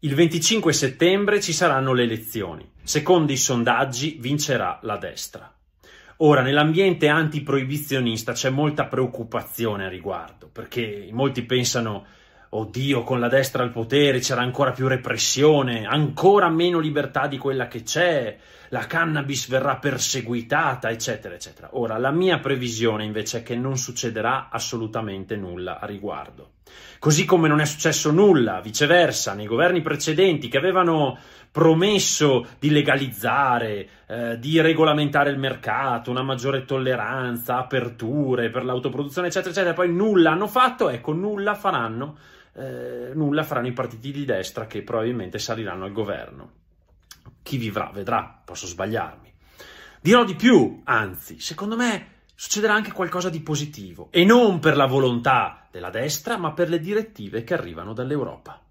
Il 25 settembre ci saranno le elezioni. Secondo i sondaggi vincerà la destra. Ora, nell'ambiente antiproibizionista c'è molta preoccupazione a riguardo, perché molti pensano oddio, con la destra al potere c'era ancora più repressione, ancora meno libertà di quella che c'è, la cannabis verrà perseguitata, eccetera, eccetera. Ora, la mia previsione invece è che non succederà assolutamente nulla a riguardo. Così come non è successo nulla, viceversa, nei governi precedenti che avevano promesso di legalizzare, eh, di regolamentare il mercato, una maggiore tolleranza, aperture per l'autoproduzione, eccetera, eccetera, poi nulla hanno fatto, ecco, nulla faranno eh, nulla faranno i partiti di destra che probabilmente saliranno al governo. Chi vivrà vedrà, posso sbagliarmi. Dirò di più, anzi, secondo me succederà anche qualcosa di positivo, e non per la volontà della destra, ma per le direttive che arrivano dall'Europa.